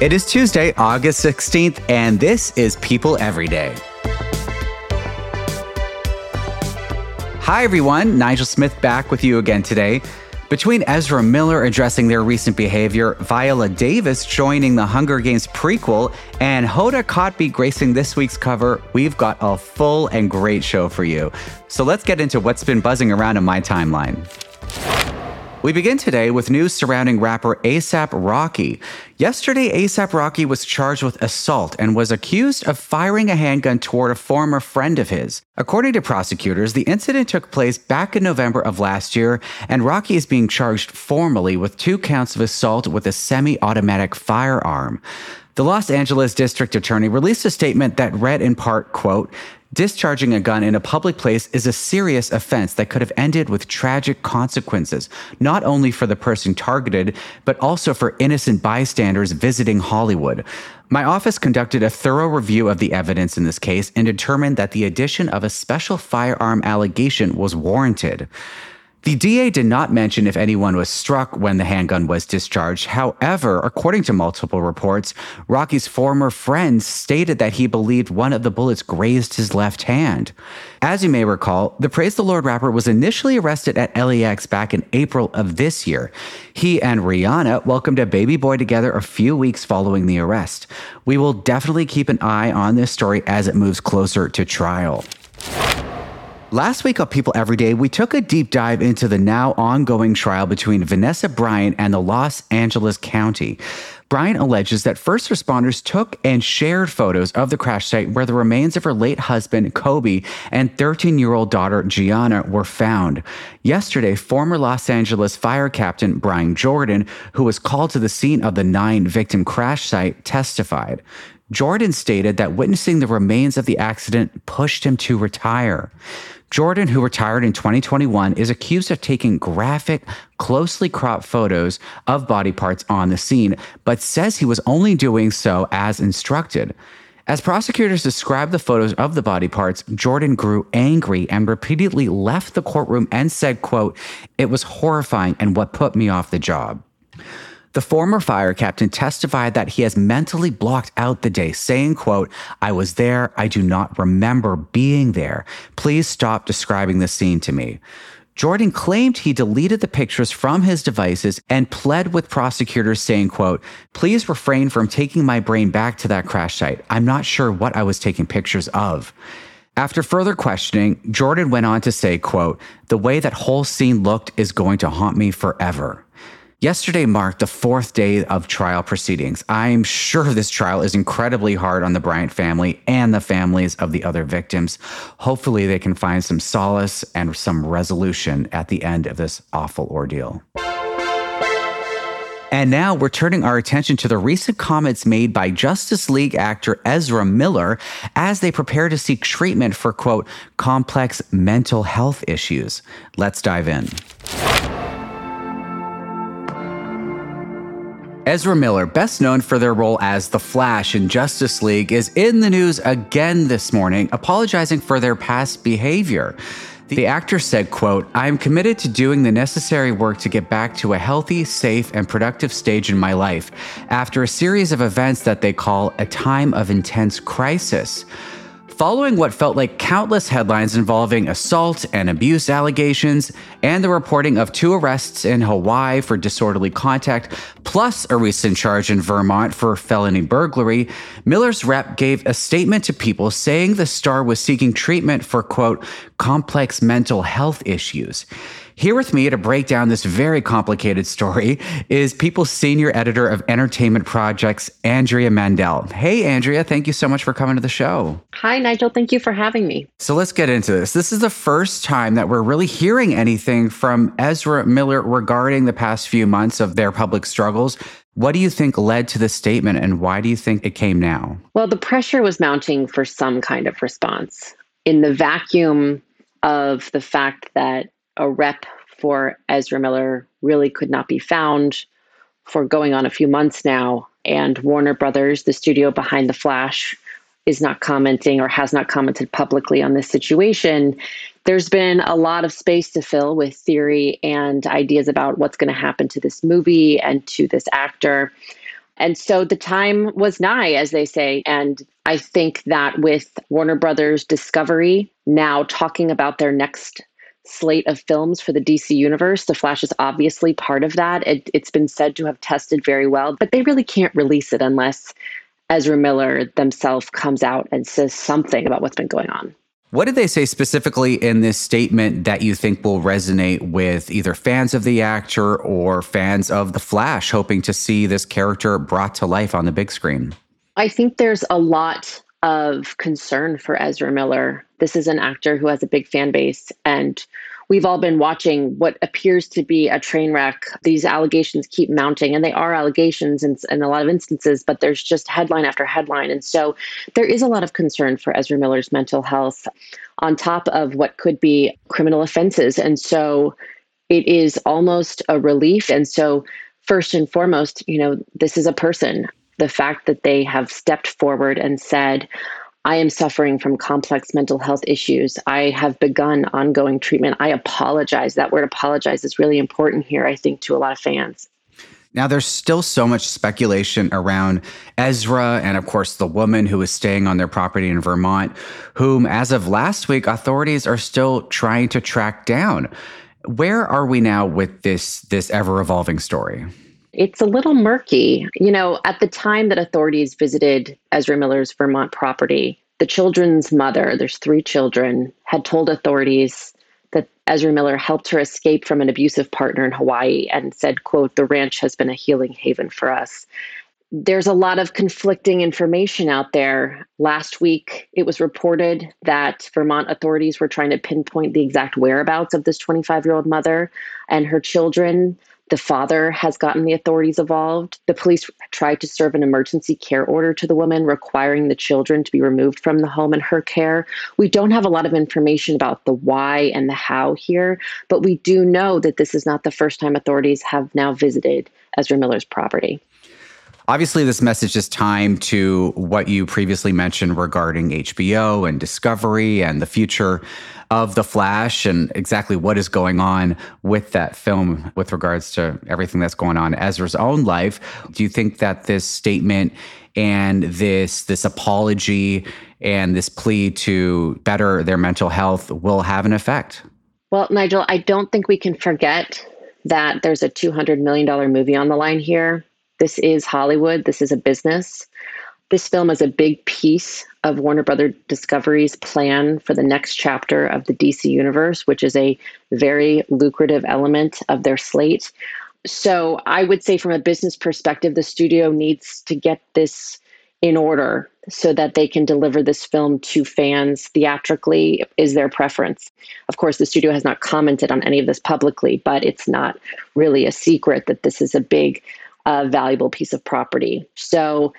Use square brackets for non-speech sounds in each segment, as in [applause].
It is Tuesday, August 16th, and this is People Every Day. Hi, everyone. Nigel Smith back with you again today. Between Ezra Miller addressing their recent behavior, Viola Davis joining the Hunger Games prequel, and Hoda Kotb gracing this week's cover, we've got a full and great show for you. So let's get into what's been buzzing around in my timeline. We begin today with news surrounding rapper ASAP Rocky. Yesterday, ASAP Rocky was charged with assault and was accused of firing a handgun toward a former friend of his. According to prosecutors, the incident took place back in November of last year, and Rocky is being charged formally with two counts of assault with a semi automatic firearm. The Los Angeles district attorney released a statement that read in part, quote, Discharging a gun in a public place is a serious offense that could have ended with tragic consequences, not only for the person targeted, but also for innocent bystanders visiting Hollywood. My office conducted a thorough review of the evidence in this case and determined that the addition of a special firearm allegation was warranted. The DA did not mention if anyone was struck when the handgun was discharged. However, according to multiple reports, Rocky's former friend stated that he believed one of the bullets grazed his left hand. As you may recall, the Praise the Lord rapper was initially arrested at LAX back in April of this year. He and Rihanna welcomed a baby boy together a few weeks following the arrest. We will definitely keep an eye on this story as it moves closer to trial. Last week on People Every Day, we took a deep dive into the now ongoing trial between Vanessa Bryant and the Los Angeles County. Bryant alleges that first responders took and shared photos of the crash site where the remains of her late husband, Kobe, and 13 year old daughter, Gianna, were found. Yesterday, former Los Angeles fire captain Brian Jordan, who was called to the scene of the nine victim crash site, testified. Jordan stated that witnessing the remains of the accident pushed him to retire. Jordan, who retired in 2021, is accused of taking graphic, closely cropped photos of body parts on the scene, but says he was only doing so as instructed. As prosecutors described the photos of the body parts, Jordan grew angry and repeatedly left the courtroom and said, quote, "It was horrifying and what put me off the job." The former fire captain testified that he has mentally blocked out the day, saying, quote, I was there. I do not remember being there. Please stop describing the scene to me. Jordan claimed he deleted the pictures from his devices and pled with prosecutors saying, quote, please refrain from taking my brain back to that crash site. I'm not sure what I was taking pictures of. After further questioning, Jordan went on to say, quote, the way that whole scene looked is going to haunt me forever. Yesterday marked the fourth day of trial proceedings. I'm sure this trial is incredibly hard on the Bryant family and the families of the other victims. Hopefully, they can find some solace and some resolution at the end of this awful ordeal. And now we're turning our attention to the recent comments made by Justice League actor Ezra Miller as they prepare to seek treatment for, quote, complex mental health issues. Let's dive in. Ezra Miller, best known for their role as The Flash in Justice League, is in the news again this morning, apologizing for their past behavior. The actor said, quote, I am committed to doing the necessary work to get back to a healthy, safe, and productive stage in my life after a series of events that they call a time of intense crisis. Following what felt like countless headlines involving assault and abuse allegations, and the reporting of two arrests in Hawaii for disorderly contact, plus a recent charge in Vermont for felony burglary, Miller's rep gave a statement to people saying the star was seeking treatment for, quote, complex mental health issues. Here with me to break down this very complicated story is People's senior editor of entertainment projects, Andrea Mandell. Hey, Andrea, thank you so much for coming to the show. Hi, Nigel. Thank you for having me. So let's get into this. This is the first time that we're really hearing anything from Ezra Miller regarding the past few months of their public struggles. What do you think led to this statement and why do you think it came now? Well, the pressure was mounting for some kind of response. In the vacuum of the fact that a rep for Ezra Miller really could not be found for going on a few months now, and Warner Brothers, the studio behind The Flash, is not commenting or has not commented publicly on this situation, there's been a lot of space to fill with theory and ideas about what's going to happen to this movie and to this actor. And so the time was nigh, as they say. And I think that with Warner Brothers Discovery now talking about their next slate of films for the DC universe, The Flash is obviously part of that. It, it's been said to have tested very well, but they really can't release it unless Ezra Miller themselves comes out and says something about what's been going on. What did they say specifically in this statement that you think will resonate with either fans of the actor or fans of The Flash, hoping to see this character brought to life on the big screen? I think there's a lot of concern for Ezra Miller. This is an actor who has a big fan base, and we've all been watching what appears to be a train wreck. These allegations keep mounting, and they are allegations in, in, a lot of instances, but there's just headline after headline. And so there is a lot of concern for Ezra Miller's mental health on top of what could be criminal offenses. And so it is almost a relief. And so, first and foremost, you know, this is a person. The fact that they have stepped forward and said, I am suffering from complex mental health issues. I have begun ongoing treatment. I apologize. That word apologize is really important here, I think, to a lot of fans. Now, there's still so much speculation around Ezra and, of course, the woman who is staying on their property in Vermont, whom, as of last week, authorities are still trying to track down. Where are we now with this, this ever evolving story? It's a little murky. You know, at the time that authorities visited Ezra Miller's Vermont property, the children's mother, there's three children, had told authorities that Ezra Miller helped her escape from an abusive partner in Hawaii and said, quote, the ranch has been a healing haven for us. There's a lot of conflicting information out there. Last week, it was reported that Vermont authorities were trying to pinpoint the exact whereabouts of this 25 year old mother and her children. The father has gotten the authorities involved. The police tried to serve an emergency care order to the woman, requiring the children to be removed from the home in her care. We don't have a lot of information about the why and the how here, but we do know that this is not the first time authorities have now visited Ezra Miller's property. Obviously, this message is timed to what you previously mentioned regarding HBO and Discovery and the future of The Flash and exactly what is going on with that film with regards to everything that's going on in Ezra's own life. Do you think that this statement and this this apology and this plea to better their mental health will have an effect? Well, Nigel, I don't think we can forget that there's a $200 million movie on the line here this is Hollywood. This is a business. This film is a big piece of Warner Brother Discovery's plan for the next chapter of the DC universe, which is a very lucrative element of their slate. So I would say, from a business perspective, the studio needs to get this in order so that they can deliver this film to fans theatrically is their preference. Of course, the studio has not commented on any of this publicly, but it's not really a secret that this is a big a valuable piece of property. So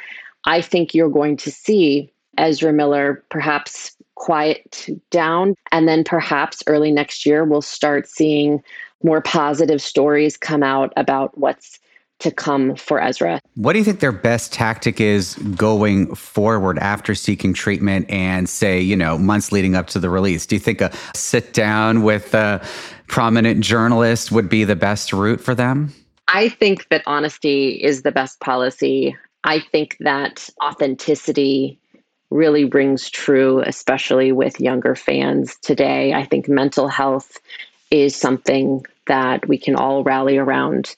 I think you're going to see Ezra Miller perhaps quiet down. And then perhaps early next year, we'll start seeing more positive stories come out about what's to come for Ezra. What do you think their best tactic is going forward after seeking treatment and say, you know, months leading up to the release? Do you think a sit down with a prominent journalist would be the best route for them? I think that honesty is the best policy. I think that authenticity really rings true, especially with younger fans today. I think mental health is something that we can all rally around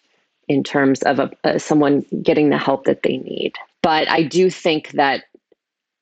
in terms of a, someone getting the help that they need. But I do think that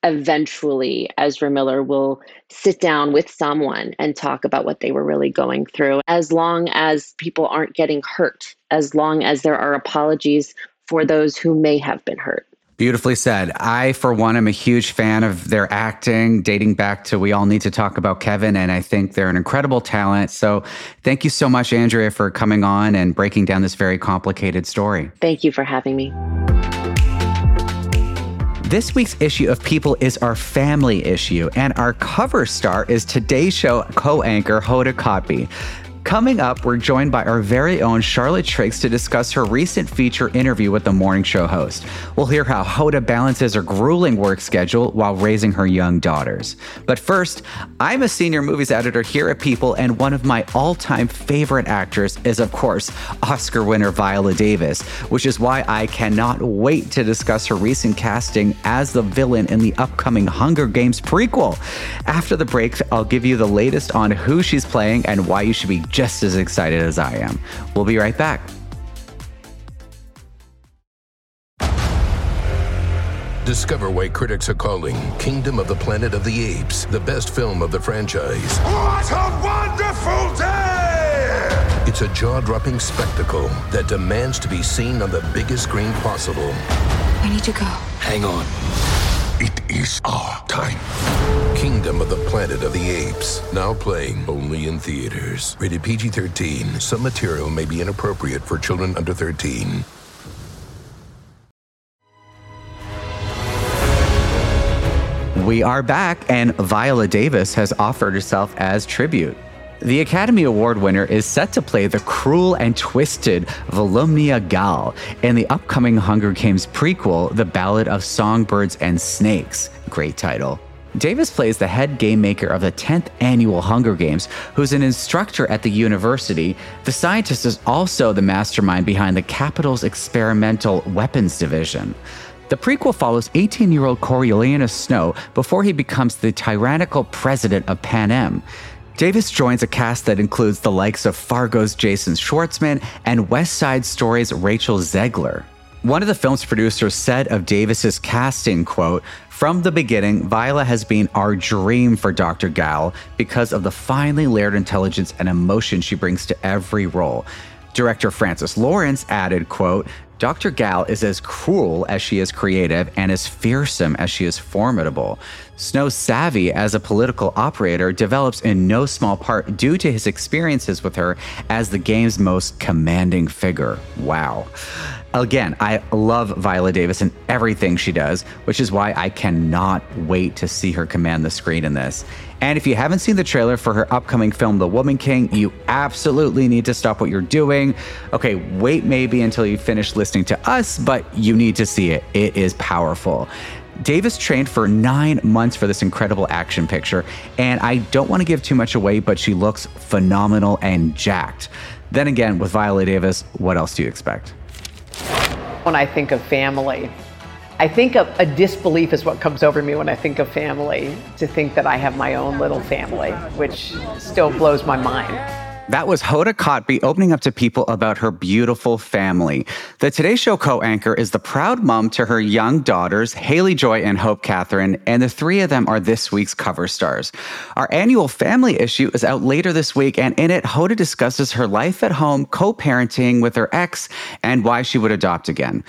eventually Ezra Miller will sit down with someone and talk about what they were really going through, as long as people aren't getting hurt, as long as there are apologies for those who may have been hurt. Beautifully said. I, for one, am a huge fan of their acting, dating back to We All Need to Talk About Kevin, and I think they're an incredible talent. So thank you so much, Andrea, for coming on and breaking down this very complicated story. Thank you for having me. This week's issue of People is our family issue, and our cover star is today's show co anchor Hoda Kotb. Coming up, we're joined by our very own Charlotte Triggs to discuss her recent feature interview with the morning show host. We'll hear how Hoda balances her grueling work schedule while raising her young daughters. But first, I'm a senior movies editor here at People, and one of my all time favorite actors is, of course, Oscar winner Viola Davis, which is why I cannot wait to discuss her recent casting as the villain in the upcoming Hunger Games prequel. After the break, I'll give you the latest on who she's playing and why you should be just as excited as I am. We'll be right back. Discover why critics are calling Kingdom of the Planet of the Apes the best film of the franchise. What a wonderful day! It's a jaw dropping spectacle that demands to be seen on the biggest screen possible. I need to go. Hang on. It is our time. Kingdom of the Planet of the Apes. Now playing only in theaters. Rated PG 13. Some material may be inappropriate for children under 13. We are back, and Viola Davis has offered herself as tribute. The Academy Award winner is set to play the cruel and twisted Volumnia Gaul in the upcoming Hunger Games prequel, The Ballad of Songbirds and Snakes. Great title. Davis plays the head game maker of the 10th annual Hunger Games, who's an instructor at the university. The scientist is also the mastermind behind the Capitol's experimental weapons division. The prequel follows 18 year old Coriolanus Snow before he becomes the tyrannical president of Pan Panem. Davis joins a cast that includes the likes of Fargo's Jason Schwartzman and West Side Story's Rachel Zegler. One of the film's producers said of Davis's casting, quote, from the beginning, Viola has been our dream for Dr. Gaul because of the finely layered intelligence and emotion she brings to every role. Director Francis Lawrence added, quote, Dr. Gaul is as cruel as she is creative and as fearsome as she is formidable. Snow's savvy as a political operator develops in no small part due to his experiences with her as the game's most commanding figure. Wow. Again, I love Viola Davis and everything she does, which is why I cannot wait to see her command the screen in this. And if you haven't seen the trailer for her upcoming film, The Woman King, you absolutely need to stop what you're doing. Okay, wait maybe until you finish listening to us, but you need to see it. It is powerful. Davis trained for nine months for this incredible action picture, and I don't want to give too much away, but she looks phenomenal and jacked. Then again, with Viola Davis, what else do you expect? When I think of family, I think of a disbelief is what comes over me when I think of family, to think that I have my own little family, which still blows my mind. That was Hoda Kotb opening up to people about her beautiful family. The Today Show co anchor is the proud mom to her young daughters, Haley Joy and Hope Catherine, and the three of them are this week's cover stars. Our annual family issue is out later this week, and in it, Hoda discusses her life at home, co parenting with her ex, and why she would adopt again.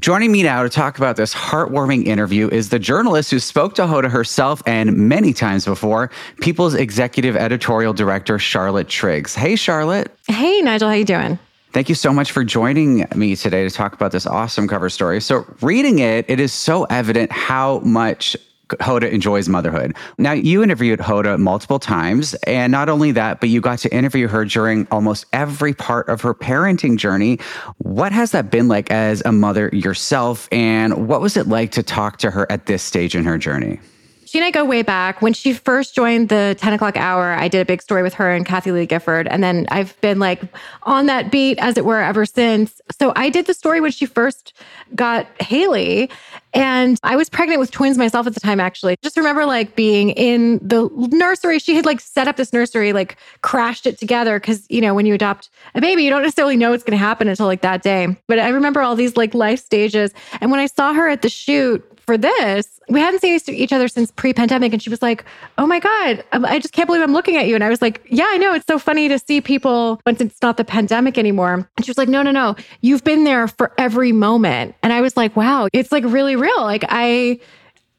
Joining me now to talk about this heartwarming interview is the journalist who spoke to Hoda herself and many times before, People's Executive Editorial Director Charlotte Triggs. Hey, Charlotte. Hey, Nigel, how you doing? Thank you so much for joining me today to talk about this awesome cover story. So, reading it, it is so evident how much Hoda enjoys motherhood. Now, you interviewed Hoda multiple times, and not only that, but you got to interview her during almost every part of her parenting journey. What has that been like as a mother yourself, and what was it like to talk to her at this stage in her journey? She and I go way back. When she first joined the 10 o'clock hour, I did a big story with her and Kathie Lee Gifford. And then I've been like on that beat, as it were, ever since. So I did the story when she first got Haley. And I was pregnant with twins myself at the time, actually. Just remember like being in the nursery. She had like set up this nursery, like crashed it together. Cause, you know, when you adopt a baby, you don't necessarily know what's going to happen until like that day. But I remember all these like life stages. And when I saw her at the shoot for this, we hadn't seen each other since pre pandemic. And she was like, Oh my God, um, I just can't believe I'm looking at you. And I was like, Yeah, I know. It's so funny to see people once it's not the pandemic anymore. And she was like, No, no, no. You've been there for every moment. And I was like, Wow, it's like really real. Like, I,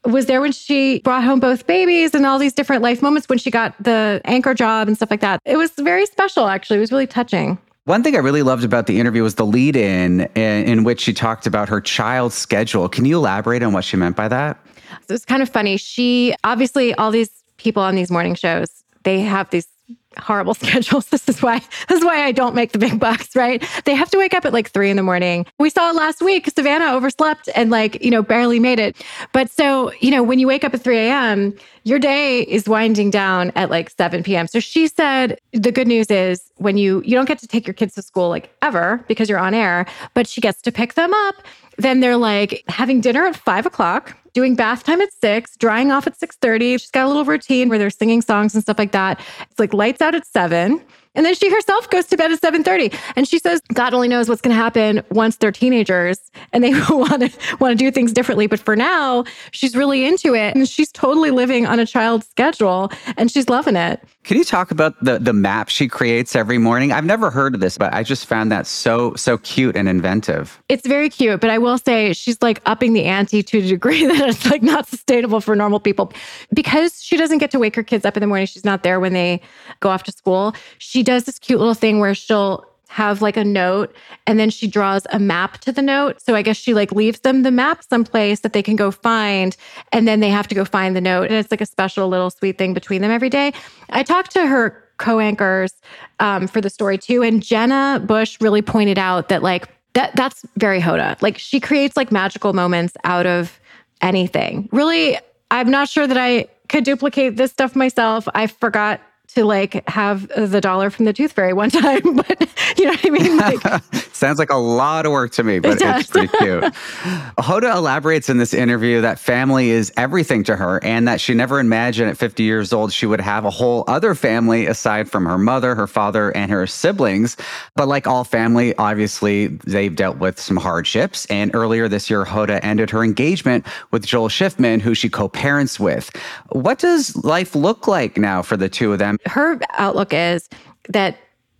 was there when she brought home both babies and all these different life moments when she got the anchor job and stuff like that. It was very special, actually. It was really touching. One thing I really loved about the interview was the lead in, eh, in which she talked about her child's schedule. Can you elaborate on what she meant by that? So it's kind of funny. She obviously, all these people on these morning shows, they have these horrible [laughs] schedules. This is why this is why I don't make the big bucks, right? They have to wake up at like three in the morning. We saw last week Savannah overslept and like, you know, barely made it. But so, you know, when you wake up at 3 a.m., your day is winding down at like 7 p.m. So she said the good news is when you you don't get to take your kids to school like ever because you're on air, but she gets to pick them up. Then they're like having dinner at five o'clock doing bath time at six, drying off at 6:30. She's got a little routine where they're singing songs and stuff like that. It's like lights out at seven. And then she herself goes to bed at 7:30 and she says God only knows what's going to happen once they're teenagers and they want to want to do things differently but for now she's really into it and she's totally living on a child's schedule and she's loving it. Can you talk about the the map she creates every morning? I've never heard of this but I just found that so so cute and inventive. It's very cute but I will say she's like upping the ante to a degree [laughs] that it's like not sustainable for normal people because she doesn't get to wake her kids up in the morning she's not there when they go off to school. She she does this cute little thing where she'll have like a note and then she draws a map to the note. So I guess she like leaves them the map someplace that they can go find and then they have to go find the note. And it's like a special little sweet thing between them every day. I talked to her co-anchors um, for the story too. And Jenna Bush really pointed out that like that that's very Hoda. Like she creates like magical moments out of anything. Really, I'm not sure that I could duplicate this stuff myself. I forgot to like have the dollar from the tooth fairy one [laughs] time, but you know what I mean? Like, [laughs] Sounds like a lot of work to me, but it it's pretty cute. [laughs] Hoda elaborates in this interview that family is everything to her and that she never imagined at 50 years old she would have a whole other family aside from her mother, her father, and her siblings. But like all family, obviously, they've dealt with some hardships. And earlier this year, Hoda ended her engagement with Joel Schiffman, who she co parents with. What does life look like now for the two of them? Her outlook is that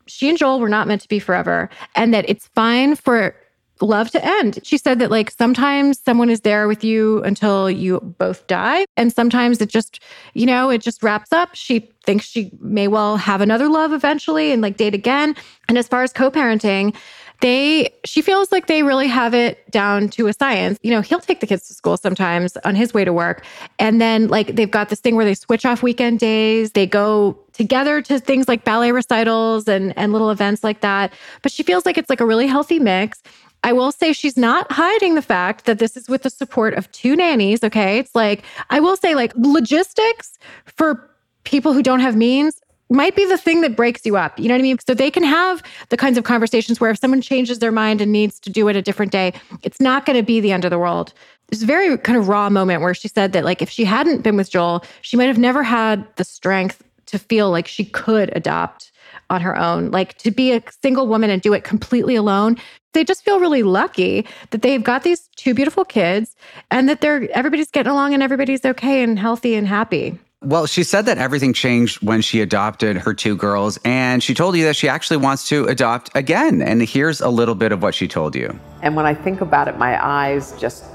she and Joel were not meant to be forever and that it's fine for love to end. She said that like sometimes someone is there with you until you both die and sometimes it just, you know, it just wraps up. She thinks she may well have another love eventually and like date again. And as far as co-parenting, they she feels like they really have it down to a science. You know, he'll take the kids to school sometimes on his way to work. And then like they've got this thing where they switch off weekend days. They go together to things like ballet recitals and and little events like that. But she feels like it's like a really healthy mix. I will say she's not hiding the fact that this is with the support of two nannies, okay? It's like I will say like logistics for people who don't have means might be the thing that breaks you up. You know what I mean? So they can have the kinds of conversations where if someone changes their mind and needs to do it a different day, it's not going to be the end of the world. It's a very kind of raw moment where she said that like if she hadn't been with Joel, she might have never had the strength to feel like she could adopt on her own. Like to be a single woman and do it completely alone. They just feel really lucky that they've got these two beautiful kids and that they're everybody's getting along and everybody's okay and healthy and happy. Well, she said that everything changed when she adopted her two girls, and she told you that she actually wants to adopt again. And here's a little bit of what she told you. And when I think about it, my eyes just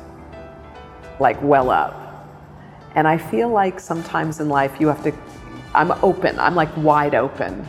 like well up. And I feel like sometimes in life you have to, I'm open, I'm like wide open.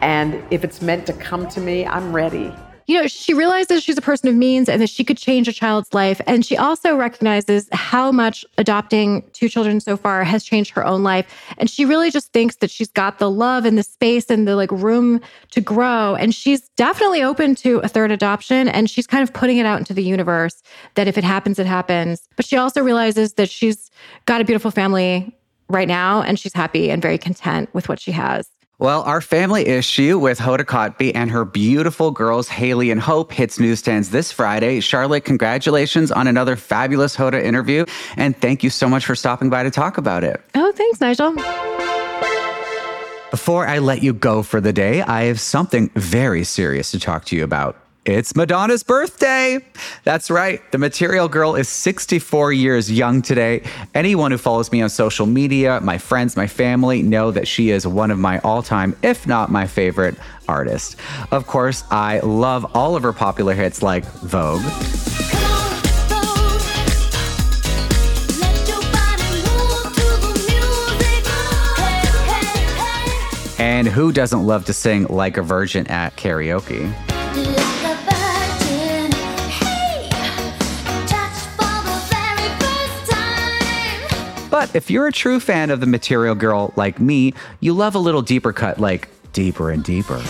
And if it's meant to come to me, I'm ready you know, she realizes she's a person of means and that she could change a child's life. And she also recognizes how much adopting two children so far has changed her own life. And she really just thinks that she's got the love and the space and the like room to grow. And she's definitely open to a third adoption. And she's kind of putting it out into the universe that if it happens, it happens. But she also realizes that she's got a beautiful family right now and she's happy and very content with what she has. Well, our family issue with Hoda Kotb and her beautiful girls, Haley and Hope, hits newsstands this Friday. Charlotte, congratulations on another fabulous Hoda interview. And thank you so much for stopping by to talk about it. Oh, thanks, Nigel. Before I let you go for the day, I have something very serious to talk to you about. It's Madonna's birthday. That's right. The Material Girl is 64 years young today. Anyone who follows me on social media, my friends, my family, know that she is one of my all time, if not my favorite, artists. Of course, I love all of her popular hits like Vogue. And who doesn't love to sing like a virgin at karaoke? If you're a true fan of the Material Girl like me, you love a little deeper cut like Deeper and Deeper.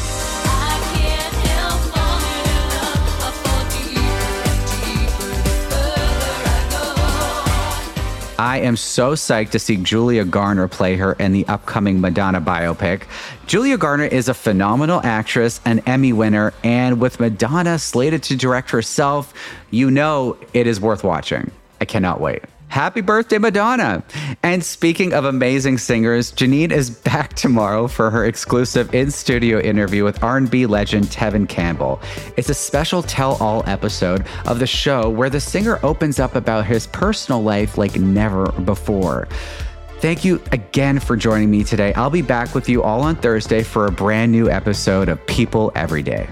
I am so psyched to see Julia Garner play her in the upcoming Madonna biopic. Julia Garner is a phenomenal actress, an Emmy winner, and with Madonna slated to direct herself, you know it is worth watching. I cannot wait. Happy birthday, Madonna! And speaking of amazing singers, Janine is back [laughs] tomorrow for her exclusive in-studio interview with R&B legend Tevin Campbell. It's a special tell-all episode of the show where the singer opens up about his personal life like never before. Thank you again for joining me today. I'll be back with you all on Thursday for a brand new episode of People Every Day.